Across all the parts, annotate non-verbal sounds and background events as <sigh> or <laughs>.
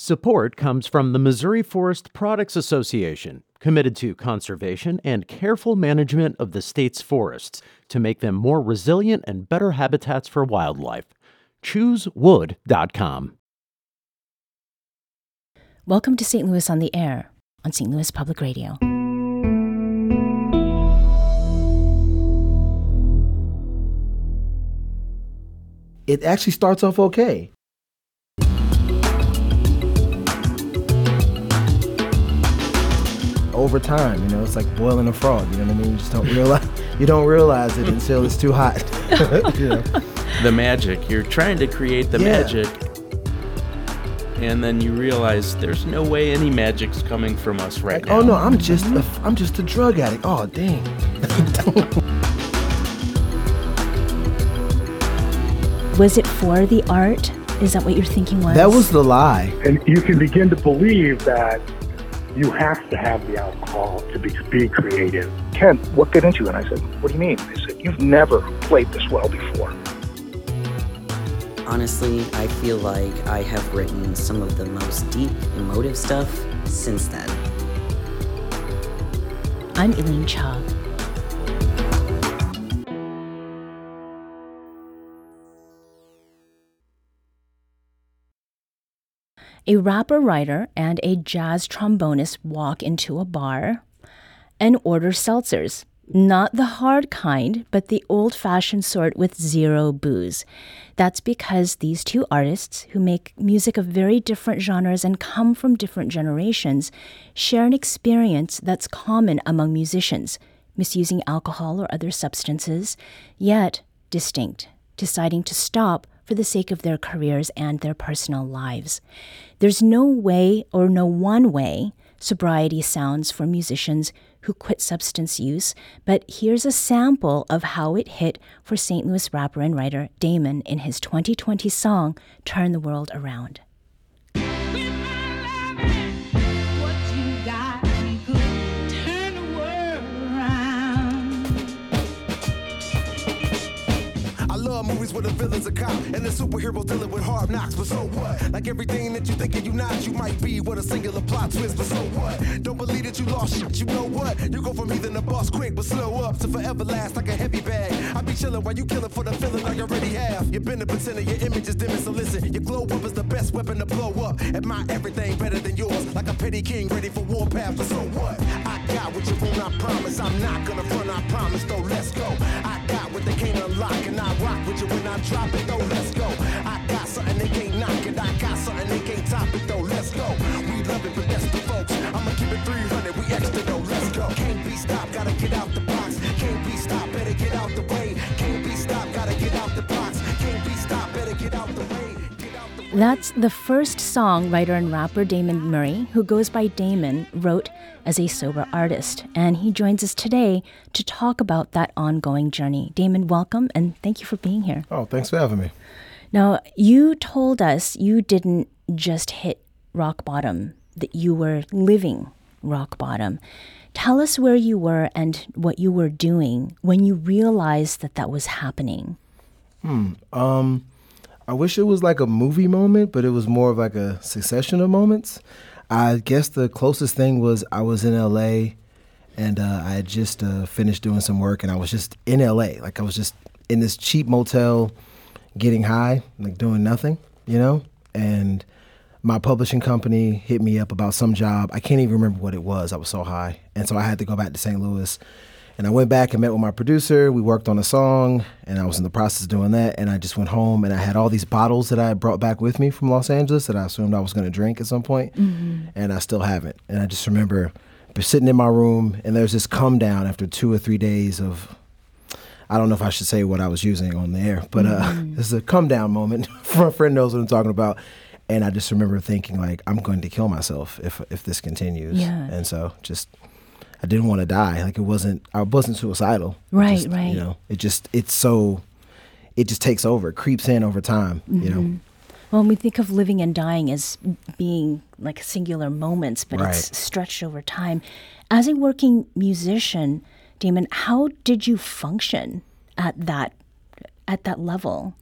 Support comes from the Missouri Forest Products Association, committed to conservation and careful management of the state's forests to make them more resilient and better habitats for wildlife. ChooseWood.com. Welcome to St. Louis on the Air on St. Louis Public Radio. It actually starts off okay. Over time, you know, it's like boiling a frog. You know what I mean? You just don't realize <laughs> you don't realize it until it's too hot. <laughs> you <laughs> know? the magic. You're trying to create the Yeah. magic. And then you realize there's no way any magic's coming from us right now. Oh no, I'm just a, I'm just a drug addict. Oh dang. Was it for the art? Is that what you're thinking was? That was the lie. and you can begin to believe that you have to have the alcohol to be, be creative. Ken, what got into you? And I said, What do you mean? They said, You've never played this well before. Honestly, I feel like I have written some of the most deep, emotive stuff since then. I'm Elaine Cha. A rapper writer and a jazz trombonist walk into a bar and order seltzers. Not the hard kind, but the old fashioned sort with zero booze. That's because these two artists, who make music of very different genres and come from different generations, share an experience that's common among musicians misusing alcohol or other substances, yet distinct, deciding to stop for the sake of their careers and their personal lives. There's no way or no one way sobriety sounds for musicians who quit substance use, but here's a sample of how it hit for St. Louis rapper and writer Damon in his 2020 song Turn the World Around. Movies where the villain's a cop and the superhero dealing with hard knocks. But so what? Like everything that you think you not, you might be with a singular plot twist. But so what? Don't believe that you lost shit. You know what? You go from heathen to boss quick, but slow up to forever last like a heavy bag. I be chilling while you killing for the feeling I already have. You've been a pretender, your image is dim and so listen. Your glow up is the best weapon to blow up. Admire everything better than yours, like a petty king ready for warpath. But so what? I got what you want, I promise. I'm not gonna front, I promise. Though let's go. I what they can't unlock, and I rock with you when I drop it. Though let's go. I got something they can't knock, and I got something they can't top it. Though let's go. We love it, but that's the folks. I'ma keep it 300. We extra though. Let's go. Can't be stopped, gotta get out the box. Can't be stopped, better get out the way. Can't be stopped, gotta get out the box. Can't be stopped, better get out the way. That's the first song writer and rapper Damon Murray, who goes by Damon, wrote as a sober artist. And he joins us today to talk about that ongoing journey. Damon, welcome and thank you for being here. Oh, thanks for having me. Now, you told us you didn't just hit rock bottom, that you were living rock bottom. Tell us where you were and what you were doing when you realized that that was happening. Hmm. Um, I wish it was like a movie moment, but it was more of like a succession of moments. I guess the closest thing was I was in LA and uh, I had just uh, finished doing some work and I was just in LA. Like I was just in this cheap motel getting high, like doing nothing, you know? And my publishing company hit me up about some job. I can't even remember what it was. I was so high. And so I had to go back to St. Louis. And I went back and met with my producer. We worked on a song, and I was in the process of doing that. And I just went home, and I had all these bottles that I had brought back with me from Los Angeles that I assumed I was going to drink at some point, and I still haven't. And I just remember sitting in my room, and there's this come down after two or three days of. I don't know if I should say what I was using on the air, but uh, <laughs> it's a come down moment. <laughs> My friend knows what I'm talking about, and I just remember thinking like, I'm going to kill myself if if this continues. Yeah. And so just I didn't want to die. Like it wasn't I wasn't suicidal. Right, just, right. You know, it just it's so it just takes over. It creeps in over time, you know. Well, when we think of living and dying as being like singular moments, but Right. it's stretched over time. As a working musician, Damon, how did you function at that at that level?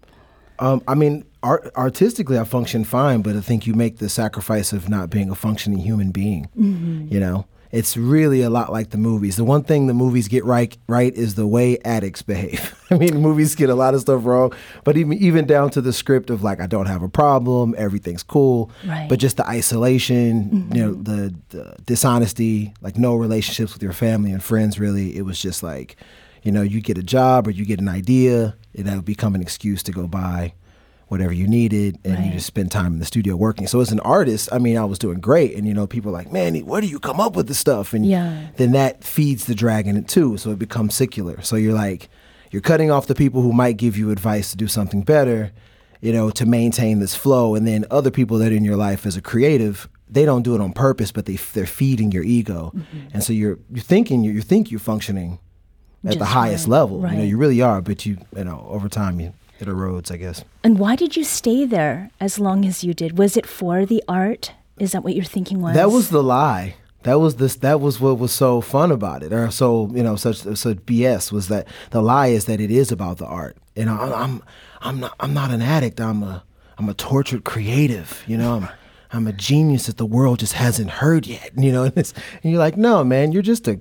Um, I mean, art, artistically, I function fine, but I think you make the sacrifice of not being a functioning human being. You know, it's really a lot like the movies. The one thing the movies get right right is the way addicts behave. <laughs> I mean, movies get a lot of stuff wrong, but even even down to the script of like, I don't have a problem, everything's cool, Right. but just the isolation, mm-hmm. you know, the, the dishonesty, like no relationships with your family and friends. Really, it was just like, you know, you get a job or you get an idea, and that would become an excuse to go buy whatever you needed and you just spend time in the studio working. So as an artist, I mean, I was doing great and you know, people are like, "Man, where do you come up with this stuff?" And Yeah. then that feeds the dragon too, so it becomes secular. So you're like you're cutting off the people who might give you advice to do something better, you know, to maintain this flow and then other people that are in your life as a creative they don't do it on purpose, but they they're feeding your ego, mm-hmm. and so you're you're thinking you you think you're functioning at the highest right, level. You know, you really are, but you you know over time you it erodes, I guess. And why did you stay there as long as you did? Was it for the art? Is that what your thinking was? That was the lie. That was this. That was what was so fun about it, or so you know, such such BS was that the lie is that it is about the art. And I'm I'm I'm not I'm not an addict. I'm a I'm a tortured creative. You know, I'm I'm a genius that the world just hasn't heard yet. You know, <laughs> and, it's, and you're like, no, man, you're just a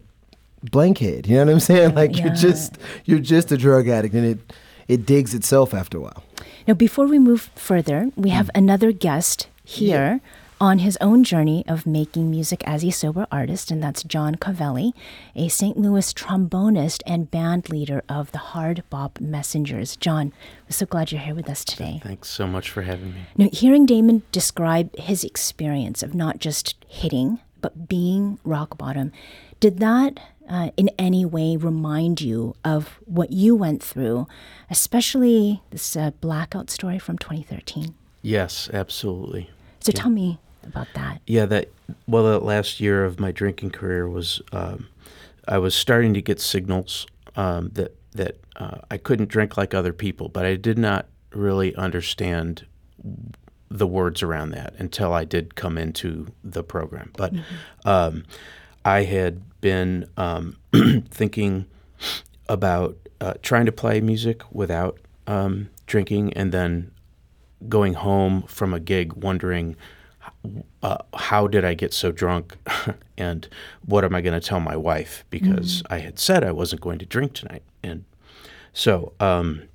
blankhead. You know what I'm saying? <laughs> Like Yeah. you're just you're just a drug addict, and it it digs itself after a while. Now, before we move further, we have Mm. another guest here on his own journey of making music as a sober artist, and that's John Covelli, a St. Louis trombonist and band leader of the Hard Bop Messengers. John, we're so glad you're here with us today. Thanks so much for having me. Now, hearing Damon describe his experience of not just hitting, but being rock bottom, did that uh, in any way remind you of what you went through, especially this uh, blackout story from 2013? Yes, absolutely. So tell me about that. Yeah, that well, that last year of my drinking career was um, I was starting to get signals um, that that uh, I couldn't drink like other people, but I did not really understand the words around that until I did come into the program. But um, I had been um, <clears throat> thinking about uh, trying to play music without um, drinking, and then going home from a gig wondering uh, how did I get so drunk? <laughs> And what am I going to tell my wife? Because I had said I wasn't going to drink tonight. And so um,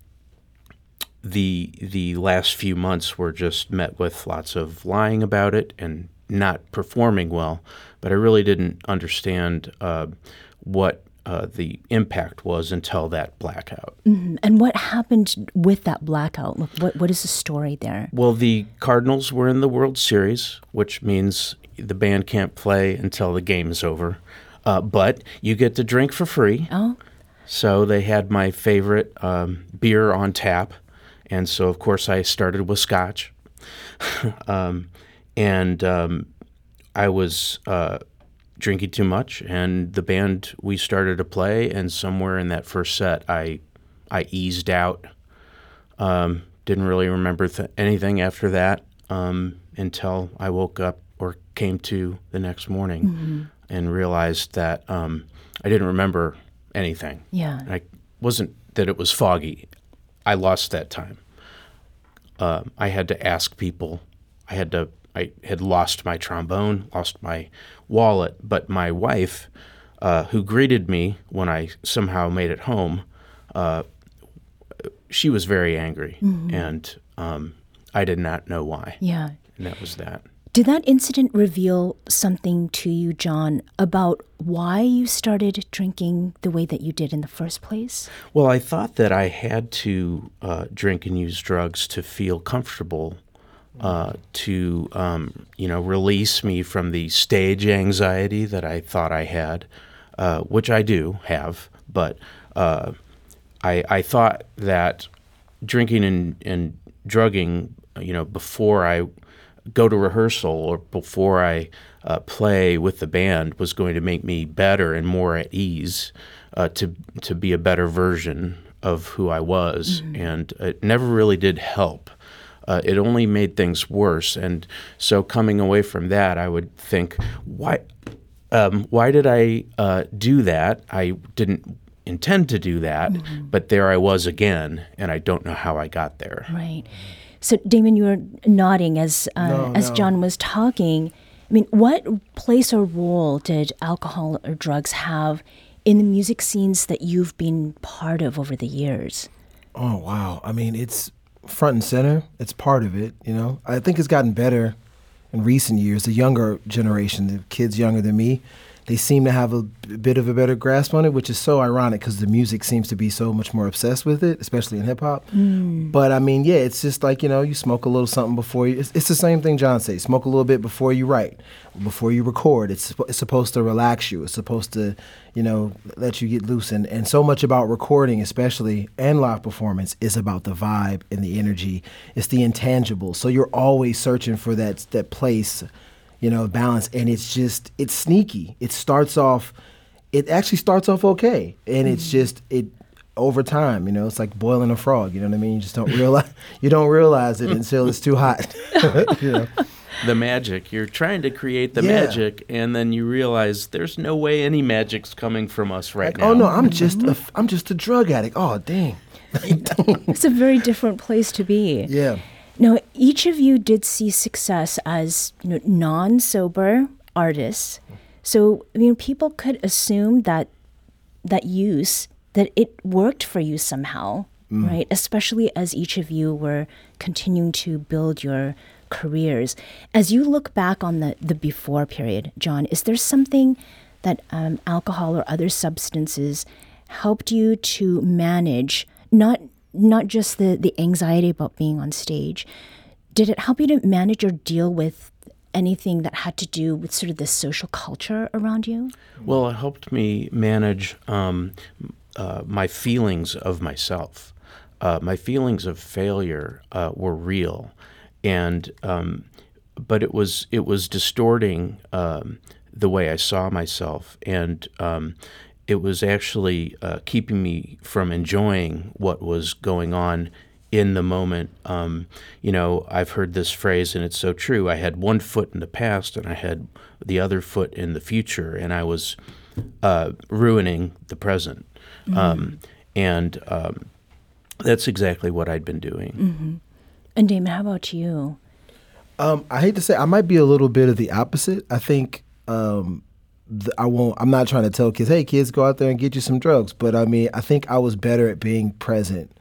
the the last few months were just met with lots of lying about it and not performing well but I really didn't understand uh, what uh, the impact was until that blackout. And what happened with that blackout? What, what is the story there? Well, the Cardinals were in the World Series, which means the band can't play until the game is over. Uh, but you get to drink for free. Oh, So they had my favorite um, beer on tap. And so, of course, I started with scotch. <laughs> um, and um, I was uh, drinking too much. And the band, we started to play. And somewhere in that first set, I, I eased out. Um, didn't really remember th- anything after that um, until I woke up or came to the next morning and realized that um, I didn't remember anything. yeah. I wasn't that it was foggy. I lost that time. Uh, I had to ask people. I had to. I had lost my trombone, lost my wallet, but my wife, uh, who greeted me when I somehow made it home, uh, she was very angry, and um, I did not know why. Yeah. And that was that. Did that incident reveal something to you, John, about why you started drinking the way that you did in the first place? Well, I thought that I had to uh, drink and use drugs to feel comfortable, uh, to um, you know release me from the stage anxiety that I thought I had, uh, which I do have. But uh, I, I thought that drinking and, and drugging, you know, before I go to rehearsal or before I uh, play with the band was going to make me better and more at ease uh, to to be a better version of who I was, and it never really did help. Uh, it only made things worse, and so coming away from that, I would think, why, um, why did I uh, do that? I didn't intend to do that, but there I was again, and I don't know how I got there. Right. So, Damon, you were nodding as uh, No, as no. John was talking. I mean, what place or role did alcohol or drugs have in the music scenes that you've been part of over the years? Oh wow! I mean, it's front and center. It's part of it. You know, I think it's gotten better in recent years. The younger generation, the kids younger than me, they seem to have a bit of a better grasp on it, which is so ironic because the music seems to be so much more obsessed with it, especially in hip hop. Mm. But I mean, yeah, it's just like you know, you smoke a little something before you. It's, it's the same thing John says. Smoke a little bit before you write, before you record. It's it's supposed to relax you. It's supposed to, you know, let you get loose. And and so much about recording, especially and live performance, is about the vibe and the energy. It's the intangible. So you're always searching for that that place, you know, balance. And it's just it's sneaky. It starts off. It actually starts off okay, and it's mm. just it over time, you know, it's like boiling a frog. You know what I mean? You just don't realize you don't realize it until it's too hot. <laughs> <laughs> you know? the magic. You're trying to create the Yeah. magic, and then you realize there's no way any magic's coming from us right Like, oh, now. oh no, I'm just a, mm-hmm. I'm just a drug addict. Oh dang. It's a very different place to be. Yeah. Now, each of you did see success as you know non-sober artists. So, I mean, people could assume that that use that it worked for you somehow, right? Especially as each of you were continuing to build your careers. As you look back on the the before period, John, is there something that um, alcohol or other substances helped you to manage not not just the the anxiety about being on stage did it help you to manage or deal with anything that had to do with sort of the social culture around you? Well, it helped me manage um, uh, my feelings of myself. Uh, my feelings of failure uh, were real, and um, but it was it was distorting um, the way I saw myself, and um, it was actually uh, keeping me from enjoying what was going on in the moment. Um, you know, I've heard this phrase, and it's so true. I had one foot in the past, and I had the other foot in the future, and I was uh, ruining the present. Um, and um, that's exactly what I'd been doing. and damon how about you Um, I hate to say, I might be a little bit of the opposite. I think um, th- I won't. I'm not trying to tell kids, "Hey, kids, go out there and get you some drugs." But I mean, I think I was better at being present.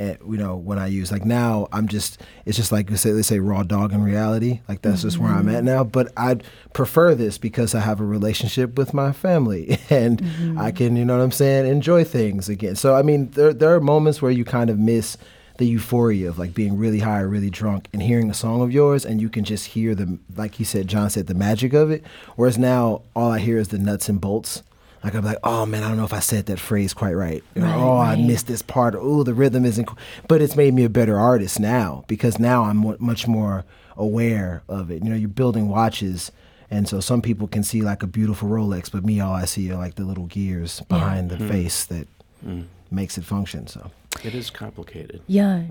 At, you know, when I use like now, I'm just it's just like they say they say raw dog in reality. Like that's just where I'm at mm-hmm. now. But I prefer this because I have a relationship with my family <laughs> and I mm-hmm. can, you know what I'm saying, enjoy things again. So I mean, there there are moments where you kind of miss the euphoria of like being really high or really drunk and hearing a song of yours and you can just hear the like he said john said the magic of it. Whereas now all i hear is the nuts and bolts. Like i'm like oh man i don't know if i said that phrase quite right, You know, Right, oh i missed this part. Oh the rhythm isn't qu-" but it's made me a better artist now because now i'm mu- much more aware of it. You know you're building watches and so some people can see like a beautiful rolex but me all i see are like the little gears behind the hmm. face that hmm. makes it function so It is complicated. Yeah.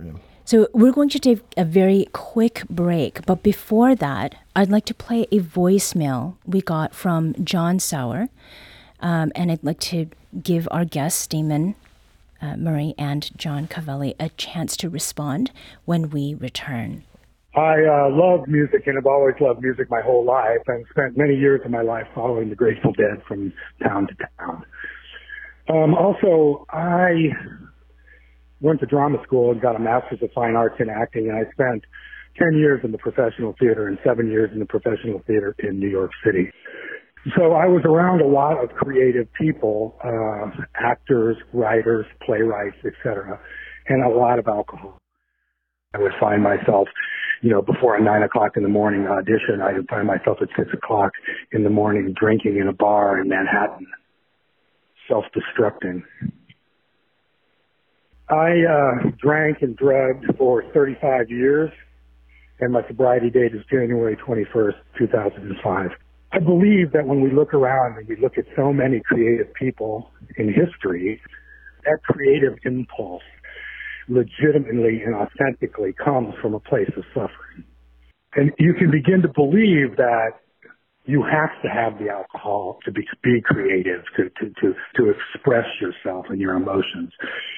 So we're going to take a very quick break, but before that, I'd like to play a voicemail we got from John Sauer, um, and I'd like to give our guests Damon uh, Murray and John Cavelli a chance to respond when we return. I uh, love music and have always loved music my whole life and spent many years of my life following the Grateful Dead from town to town. Um, also, I went to drama school and got a master's of fine arts in acting, and I spent 10 years in the professional theater and seven years in the professional theater in New York City. So I was around a lot of creative people, uh, actors, writers, playwrights, etc., and a lot of alcohol. I would find myself, you know, before a nine o'clock in the morning audition, I would find myself at six o'clock in the morning drinking in a bar in Manhattan, self-destructing. I uh, drank and drugged for 35 years, and my sobriety date is January 21st, 2005. I believe that when we look around and we look at so many creative people in history, that creative impulse legitimately and authentically comes from a place of suffering. And you can begin to believe that you have to have the alcohol to be, be creative, to, to, to, to express yourself and your emotions.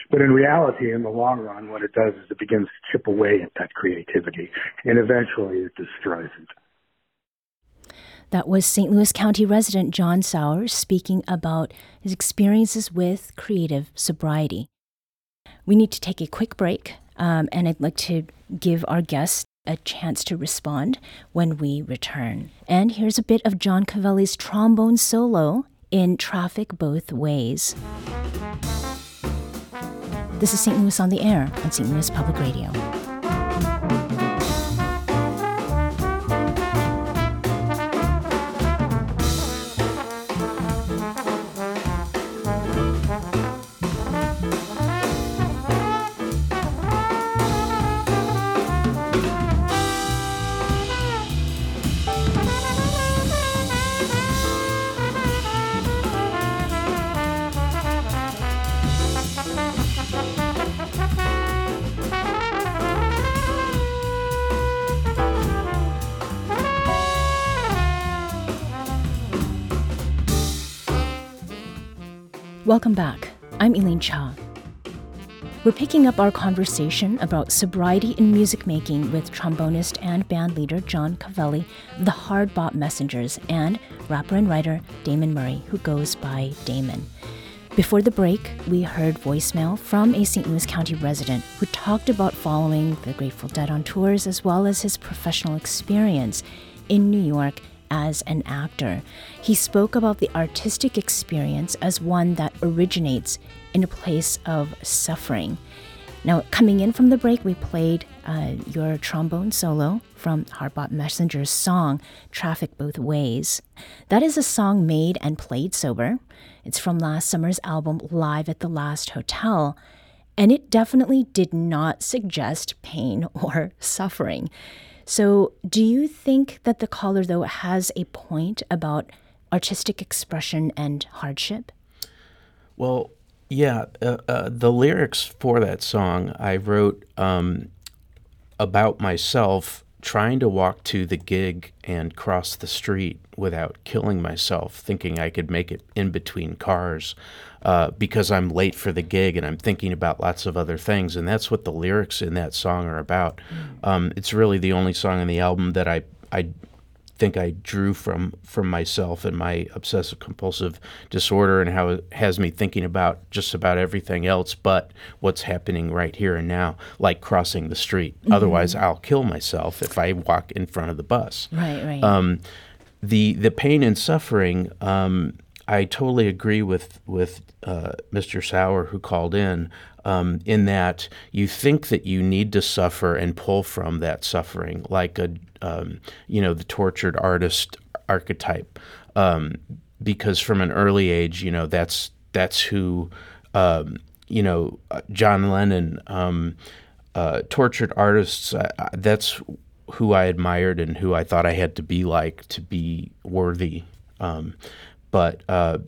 But in reality, in the long run, what it does is it begins to chip away at that creativity and eventually it destroys it. That was St. Louis County resident John Sauer speaking about his experiences with creative sobriety. We need to take a quick break, um, and I'd like to give our guest a chance to respond when we return. And here's a bit of John Cavelli's trombone solo in Traffic Both Ways. This is St. Louis on the Air on St. Louis Public Radio. Welcome back. I'm Elaine Cha. We're picking up our conversation about sobriety in music making with trombonist and band leader John Cavelli, the Hard Bop Messengers, and rapper and writer Damon Murray, who goes by Damon. Before the break, we heard voicemail from a St. Louis County resident who talked about following the Grateful Dead on tours as well as his professional experience in New York as an actor. He spoke about the artistic experience as one that originates in a place of suffering. Now, coming in from the break, we played uh, your trombone solo from Hard Bop Messenger's song, Traffic Both Ways. That is a song made and played sober. It's from last summer's album, Live at the Last Hotel, and it definitely did not suggest pain <laughs> or suffering. So, do you think that the caller, though, has a point about artistic expression and hardship? Well, yeah, uh, uh, the lyrics for that song I wrote um, about myself trying to walk to the gig and cross the street without killing myself, thinking I could make it in between cars uh, because I'm late for the gig and I'm thinking about lots of other things. And that's what the lyrics in that song are about. Mm. Um, it's really the only song on the album that I, I think I drew from from myself and my obsessive compulsive disorder and how it has me thinking about just about everything else but what's happening right here and now, like crossing the street. Mm-hmm. Otherwise, I'll kill myself if I walk in front of the bus. Right, right. Um, the the pain and suffering. Um, I totally agree with with uh, Mr. Sauer who called in um, in that you think that you need to suffer and pull from that suffering, like a um, you know the tortured artist archetype, um, because from an early age, you know that's that's who um, you know uh, John Lennon, um, uh, tortured artists. Uh, that's who I admired and who I thought I had to be like to be worthy. Um, but uh,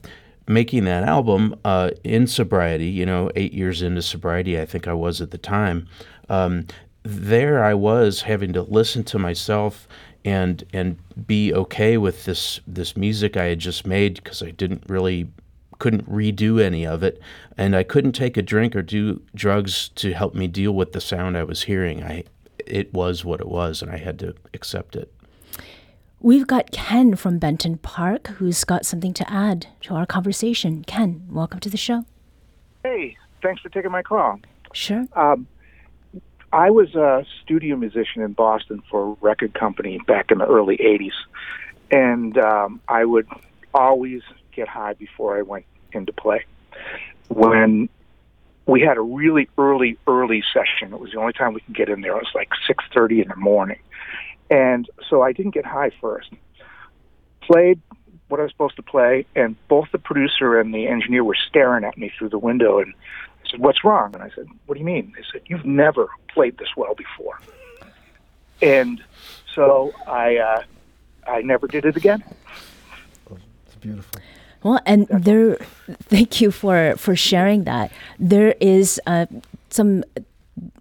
making that album uh, in sobriety, you know, eight years into sobriety, I think I was at the time. Um, there I was having to listen to myself and and be okay with this this music I had just made because I didn't really couldn't redo any of it and I couldn't take a drink or do drugs to help me deal with the sound I was hearing. I it was what it was and I had to accept it. We've got Ken from Benton Park who's got something to add to our conversation. Ken, welcome to the show. Hey, thanks for taking my call. Sure. Um, I was a studio musician in Boston for a record company back in the early 80s. And um, I would always get high before I went into play. When we had a really early, early session, it was the only time we could get in there. It was like 6.30 in the morning and so I didn't get high first. Played what I was supposed to play, and both the producer and the engineer were staring at me through the window and I said, What's wrong? And I said, What do you mean? They said, You've never played this well before. And so I uh, I never did it again. It's beautiful. Well, and there, thank you for for sharing that. There is uh, some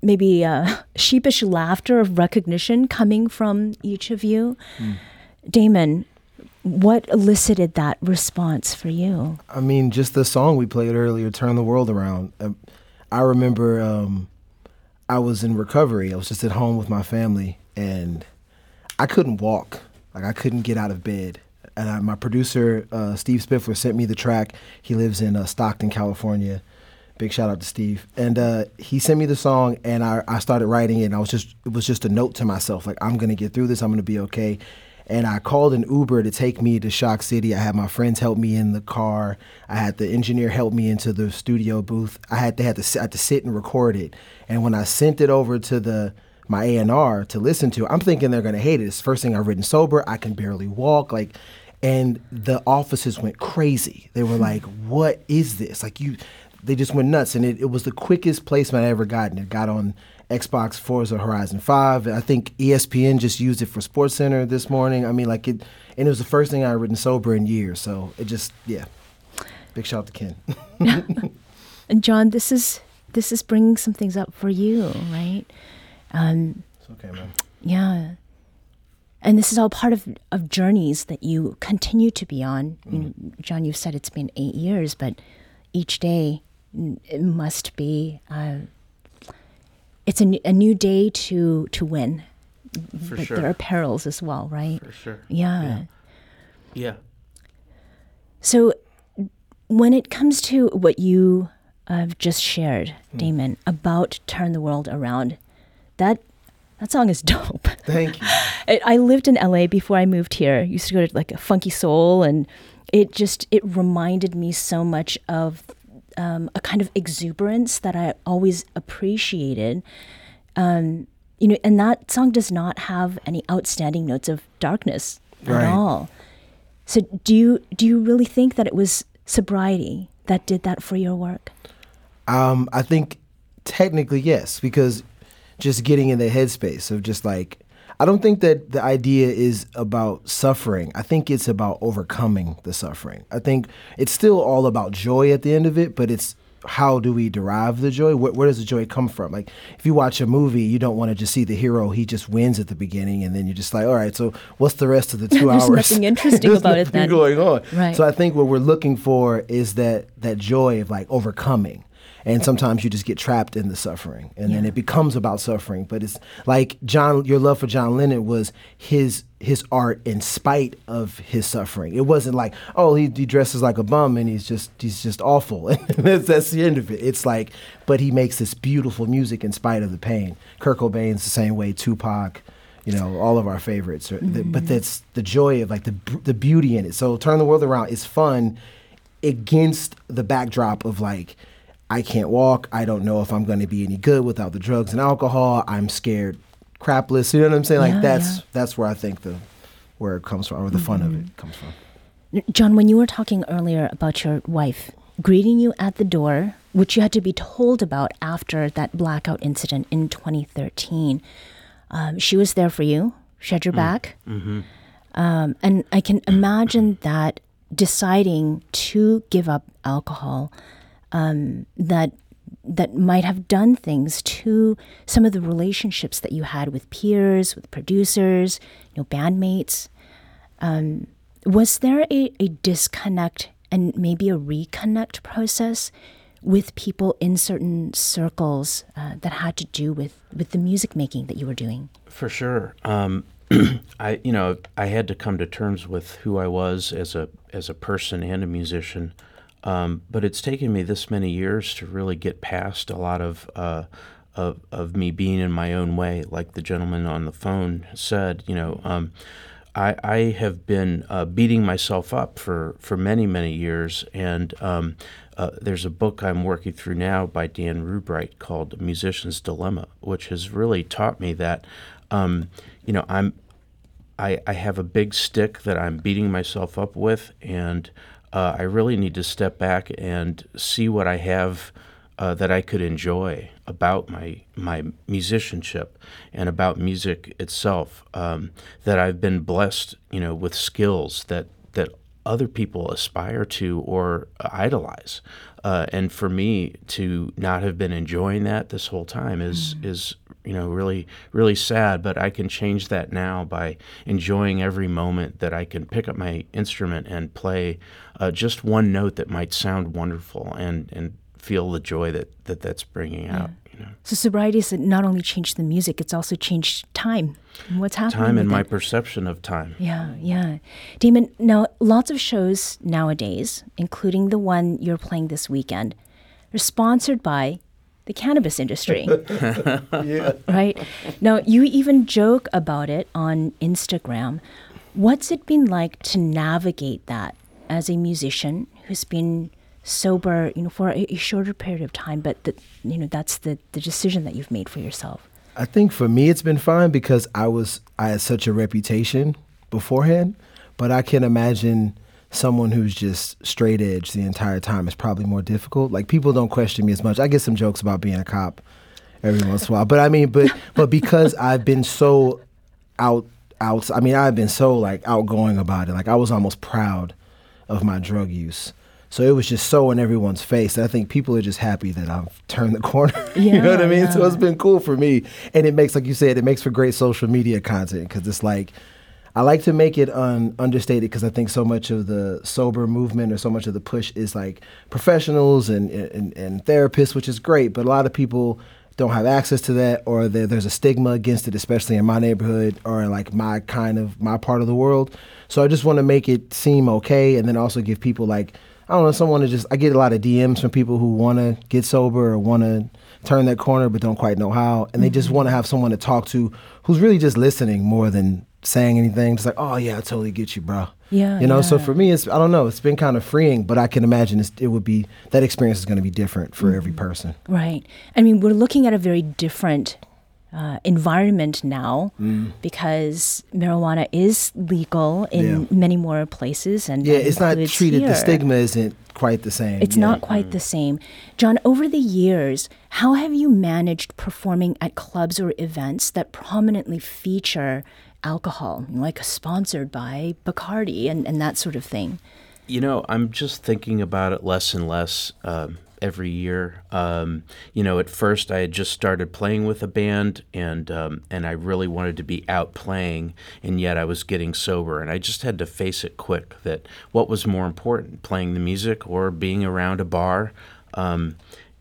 maybe uh, sheepish laughter of recognition coming from each of you. Mm. Damon, what elicited that response for you? I mean, just the song we played earlier, "Turn the World Around." Um, I remember um, I was in recovery. I was just at home with my family, and I couldn't walk. Like I couldn't get out of bed. And I, my producer, uh, Steve Spiffler, sent me the track. He lives in uh, Stockton, California. Big shout out to Steve. And uh, he sent me the song, and I, I started writing it. And I was just it was just a note to myself, like I'm gonna get through this. I'm gonna be okay. And I called an Uber to take me to Shock City. I had my friends help me in the car. I had the engineer help me into the studio booth. I had to had to, I had to sit and record it. And when I sent it over to the my A&R to listen to, I'm thinking they're gonna hate it. It's the first thing I've written sober. I can barely walk. Like, and the offices went crazy. They were like, "What is this?" Like you, they just went nuts. And it, it was the quickest placement I ever gotten. It got on Xbox Forza Horizon 5. I think ESPN just used it for Sports Center this morning. I mean, like it, and it was the first thing I had written sober in years. So it just, yeah. Big shout out to Ken. <laughs> And John, this is this is bringing some things up for you, right? Um, it's okay, man. yeah, and this is all part of of journeys that you continue to be on. You know, John, you've said it's been eight years, but each day it must be. Uh, it's a, new day to to win, For but sure. there are perils as well, right? For sure. yeah. Yeah. So, when it comes to what you have just shared, Hmm. Damon, about "Turn the World Around," that that song is <laughs> dope. Thank you. <laughs> I, I lived in LA before I moved here. Used to go to like a Funky Sole, and it just it reminded me so much of um, a kind of exuberance that I always appreciated. Um, you know, and that song does not have any outstanding notes of darkness Right. at all. So, do you do you really think that it was sobriety that did that for your work? Um, I think technically yes, because just getting in the headspace of just like I don't think that the idea is about suffering. I think it's about overcoming the suffering. I think it's still all about joy at the end of it, but it's how do we derive the joy? Where, where does the joy come from? Like if you watch a movie, you don't want to just see the hero; he just wins at the beginning, and then you're just like, all right, so what's the rest of the <laughs> two There's hours? nothing interesting <laughs> There's about it nothing then. going on. Right. So I think what we're looking for is that that joy of like overcoming. And sometimes you just get trapped in the suffering, and then it becomes about suffering. But it's like John, your love for John Lennon was his his art in spite of his suffering. It wasn't like, oh, he, he dresses like a bum and he's just he's just awful, and <laughs> that's, that's the end of it. It's like, but he makes this beautiful music in spite of the pain. Kurt Cobain's the same way. Tupac, you know, all of our favorites. Are, the- but mm-hmm. that's the joy of like the the beauty in it. So turn the world around is fun against the backdrop of like I can't walk. I don't know if I'm going to be any good without the drugs and alcohol. I'm scared crapless. You know what I'm saying? Like Yeah, that's yeah. that's where I think the where it comes from or the fun of it comes from. John, when you were talking earlier about your wife greeting you at the door, which you had to be told about after that blackout incident in 2013, um, she was there for you. She had your back. Um, and I can imagine that deciding to give up alcohol, um, that that might have done things to some of the relationships that you had with peers, with producers, you know, bandmates. Um, was there a, a disconnect and maybe a reconnect process with people in certain circles uh, that had to do with, with the music making that you were doing? For sure. Um, <clears throat> I, you know, I had to come to terms with who I was as a as a person and a musician. Um, but it's taken me this many years to really get past a lot of, uh, of of me being in my own way, like the gentleman on the phone said. You know, um, I, I have been uh, beating myself up for, for many, many years. And um, uh, there's a book I'm working through now by Dan Rubright called Musician's Dilemma, which has really taught me that, um, you know, I'm, I, I have a big stick that I'm beating myself up with, and uh, I really need to step back and see what I have uh, that I could enjoy about my my musicianship and about music itself. Um, that I've been blessed, you know, with skills that that other people aspire to or idolize. Uh, and for me to not have been enjoying that this whole time is is you know, really, really sad. But I can change that now by enjoying every moment that I can pick up my instrument and play uh, just one note that might sound wonderful and, and feel the joy that, that that's bringing out. You know, So sobriety has not only changed the music, it's also changed time. and What's happening? time and my perception of time. Yeah, yeah. Damon, now lots of shows nowadays, including the one you're playing this weekend, are sponsored by the cannabis industry. <laughs> Right? Now, you even joke about it on Instagram. What's it been like to navigate that as a musician who's been sober, you know, for a, a shorter period of time, but that you know, that's the, the decision that you've made for yourself. I think for me it's been fine because I was I had such a reputation beforehand, but I can imagine someone who's just straight edge the entire time is probably more difficult. Like people don't question me as much. I get some jokes about being a cop every once in a while, but I mean, but <laughs> but because I've been so out out. I mean, I've been so like outgoing about it. Like I was almost proud of my drug use. So it was just so in everyone's face. I think people are just happy that I've turned the corner. <laughs> you know what I Yeah, mean? So it's been cool for me, and it makes, like you said, it makes for great social media content because it's like I like to make it un- understated because I think so much of the sober movement or so much of the push is like professionals and, and, and therapists, which is great, but a lot of people don't have access to that or there's a stigma against it, especially in my neighborhood or in like my kind of my part of the world. So I just want to make it seem okay and then also give people like I don't know, someone to just I get a lot of DMs from people who want to get sober or want to turn that corner but don't quite know how and they just mm-hmm. want to have someone to talk to who's really just listening more than saying anything. Just like, "Oh yeah, I totally get you, bro." Yeah, You know, so for me it's I don't know, it's been kind of freeing, but I can imagine it's, it would be that experience is going to be different for every Mm-hmm. person. Right. I mean, we're looking at a very different uh, environment now Mm. because marijuana is legal in Yeah. many more places, and Yeah, it's not includes treated the stigma isn't quite the same. It's yeah. not quite the same. John, over the years, how have you managed performing at clubs or events that prominently feature alcohol, like sponsored by Bacardi and, and that sort of thing? You know, I'm just thinking about it less and less um, every year. Um, you know, at first I had just started playing with a band, and um, and I really wanted to be out playing, and yet I was getting sober, and I just had to face it quick that what was more important, playing the music or being around a bar. Um,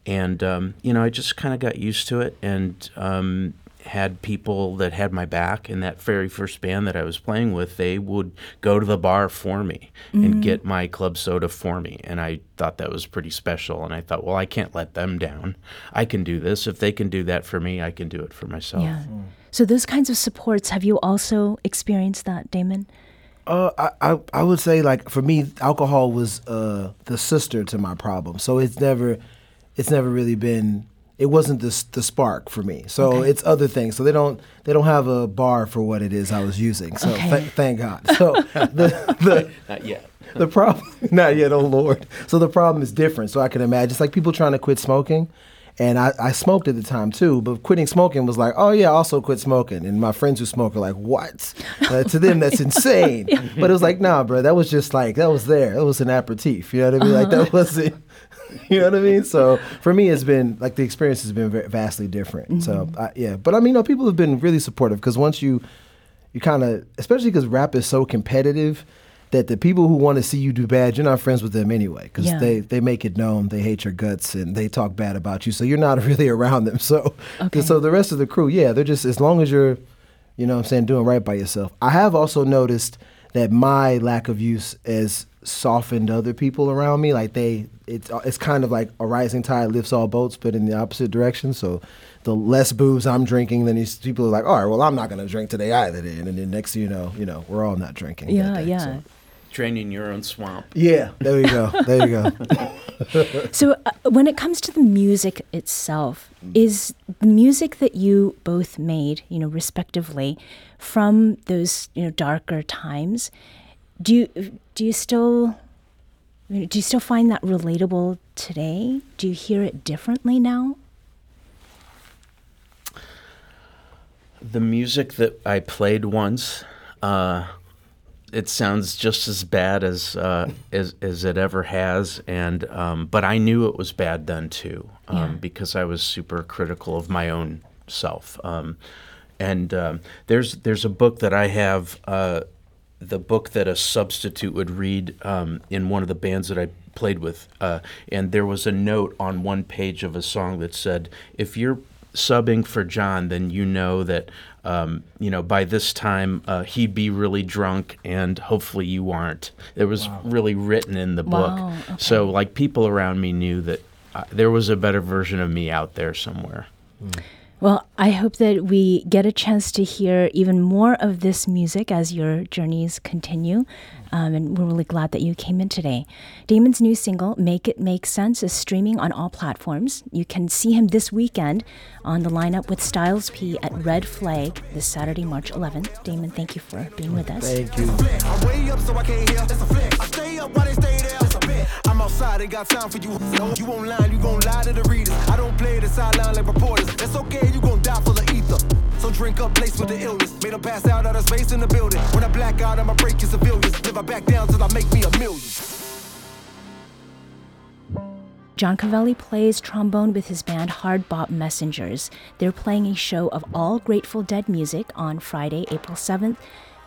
and um, you know, I just kind of got used to it, and um, had people that had my back in that very first band that I was playing with. They would go to the bar for me and get my club soda for me, and I thought that was pretty special. And I thought, well, I can't let them down. I can do this. If they can do that for me, I can do it for myself. Yeah. So those kinds of supports, have you also experienced that, Damon? Uh, I, I I would say like for me, alcohol was uh the sister to my problem. So it's never, it's never really been. It wasn't the the spark for me. So Okay. it's other things. So they don't they don't have a bar for what it is I was using. So Okay. th- thank God. <laughs> So the the <laughs> Not yet. the problem <laughs> not yet oh lord so the problem is different so i can imagine it's like people trying to quit smoking and I, I smoked at the time too but quitting smoking was like oh yeah i also quit smoking. And my friends who smoke are like what? <laughs> Uh, to them that's insane. <laughs> But it was like nah bro that was just like that was there. It was an aperitif. You know what i mean? Like that <laughs> wasn't you know what I mean? So for me, it's been like the experience has been vastly different. So I, yeah, but I mean, you know, people have been really supportive because once you, you kind of, especially because rap is so competitive, that the people who want to see you do bad, you're not friends with them anyway because Yeah. they they make it known they hate your guts and they talk bad about you. So you're not <laughs> really around them. So Okay. so the rest of the crew, yeah, they're just as long as you're, you know, what I'm saying doing right by yourself. I have also noticed that my lack of use has softened other people around me. Like they, it's it's kind of like a rising tide lifts all boats, but in the opposite direction. So the less booze I'm drinking, then these people are like, all right, well, I'm not gonna drink today either. Then, and then next thing you know, you know, we're all not drinking. Yeah, day, yeah. so. Draining your own swamp. Yeah, there you go. There you go. <laughs> So, uh, when it comes to the music itself, is the music that you both made, you know, respectively, from those you know darker times, do you do you still do you still find that relatable today? Do you hear it differently now? The music that I played once, uh, it sounds just as bad as uh, as as it ever has, and um, but I knew it was bad then too, um, Yeah. because I was super critical of my own self. Um, and um, there's there's a book that I have, uh, the book that a substitute would read um, in one of the bands that I played with, uh, and there was a note on one page of a song that said, "If you're subbing for John, then you know that um, you know by this time uh, he'd be really drunk, and hopefully you aren't." It was really written in the book, Wow, okay. so like people around me knew that uh, there was a better version of me out there somewhere. Well, I hope that we get a chance to hear even more of this music as your journeys continue. Um, and we're really glad that you came in today. Damon's new single, Make It Make Sense, is streaming on all platforms. You can see him this weekend on the lineup with Styles P at Red Flag this Saturday, March 11th. Damon, thank you for being with us. Thank you. I'm way up so I can't hear. That's a flex. I stay up while they stay there. That's a bet. I'm outside, ain't got time for you. No, you online, you gon' lie to the readers. I don't play the sideline like reporters. It's okay, you gon' die full of ether. So drink up, place with the illness. Made them pass out out of space in the building. When I black out, I'ma break your civilians. Live I back down till I make me a million. John Cavelli plays trombone with his band Hard Bop Messengers. They're playing a show of all Grateful Dead music on Friday, April 7th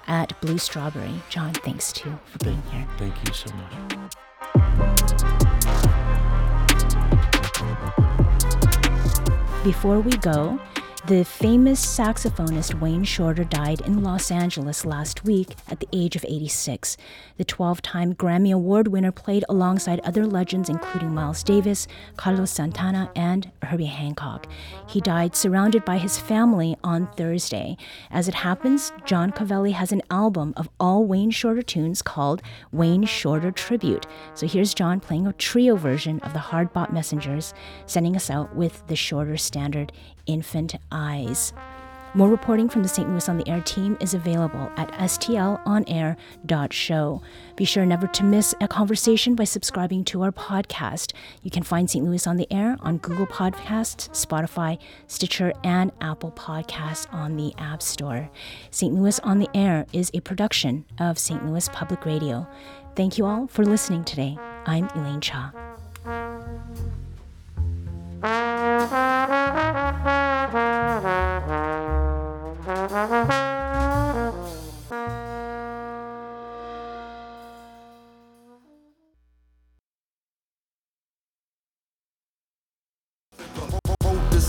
at Blue Strawberry. John, thanks too for being here. Thank you so much. Before we go, the famous saxophonist Wayne Shorter died in Los Angeles last week at the age of 86. The 12 time Grammy Award winner played alongside other legends, including Miles Davis, Carlos Santana, and Herbie Hancock. He died surrounded by his family on Thursday. As it happens, John Cavelli has an album of all Wayne Shorter tunes called Wayne Shorter Tribute. So here's John playing a trio version of the Hard Bop Messengers, sending us out with the shorter standard Infant Eyes. More reporting from the St. Louis on the Air team is available at stlonair.show. Be sure never to miss a conversation by subscribing to our podcast. You can find St. Louis on the Air on Google Podcasts, Spotify, Stitcher, and Apple Podcasts on the App Store. St. Louis on the Air is a production of St. Louis Public Radio. Thank you all for listening today. I'm Elaine Cha. Wrote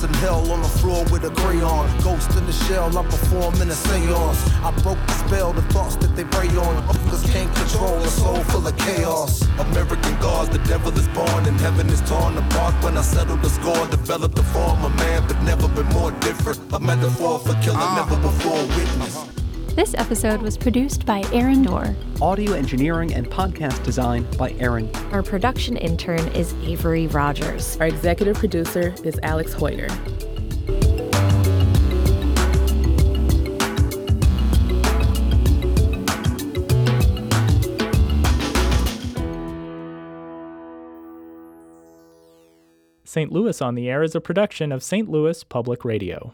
in hell on the floor with a crayon. Ghost in the shell, I perform in a seance. I broke the spell, the thoughts that they prey on. Cause can't control a soul full of chaos. American gods, the devil is born and heaven is torn apart. When I settled the score, developed the form of man, but never been more different. A metaphor for killing, ah. never before witnessed. This episode was produced by Aaron Doerr. Audio engineering and podcast design by Aaron. Our production intern is Avery Rogers. Our executive producer is Alex Heuer. St. Louis on the Air is a production of St. Louis Public Radio.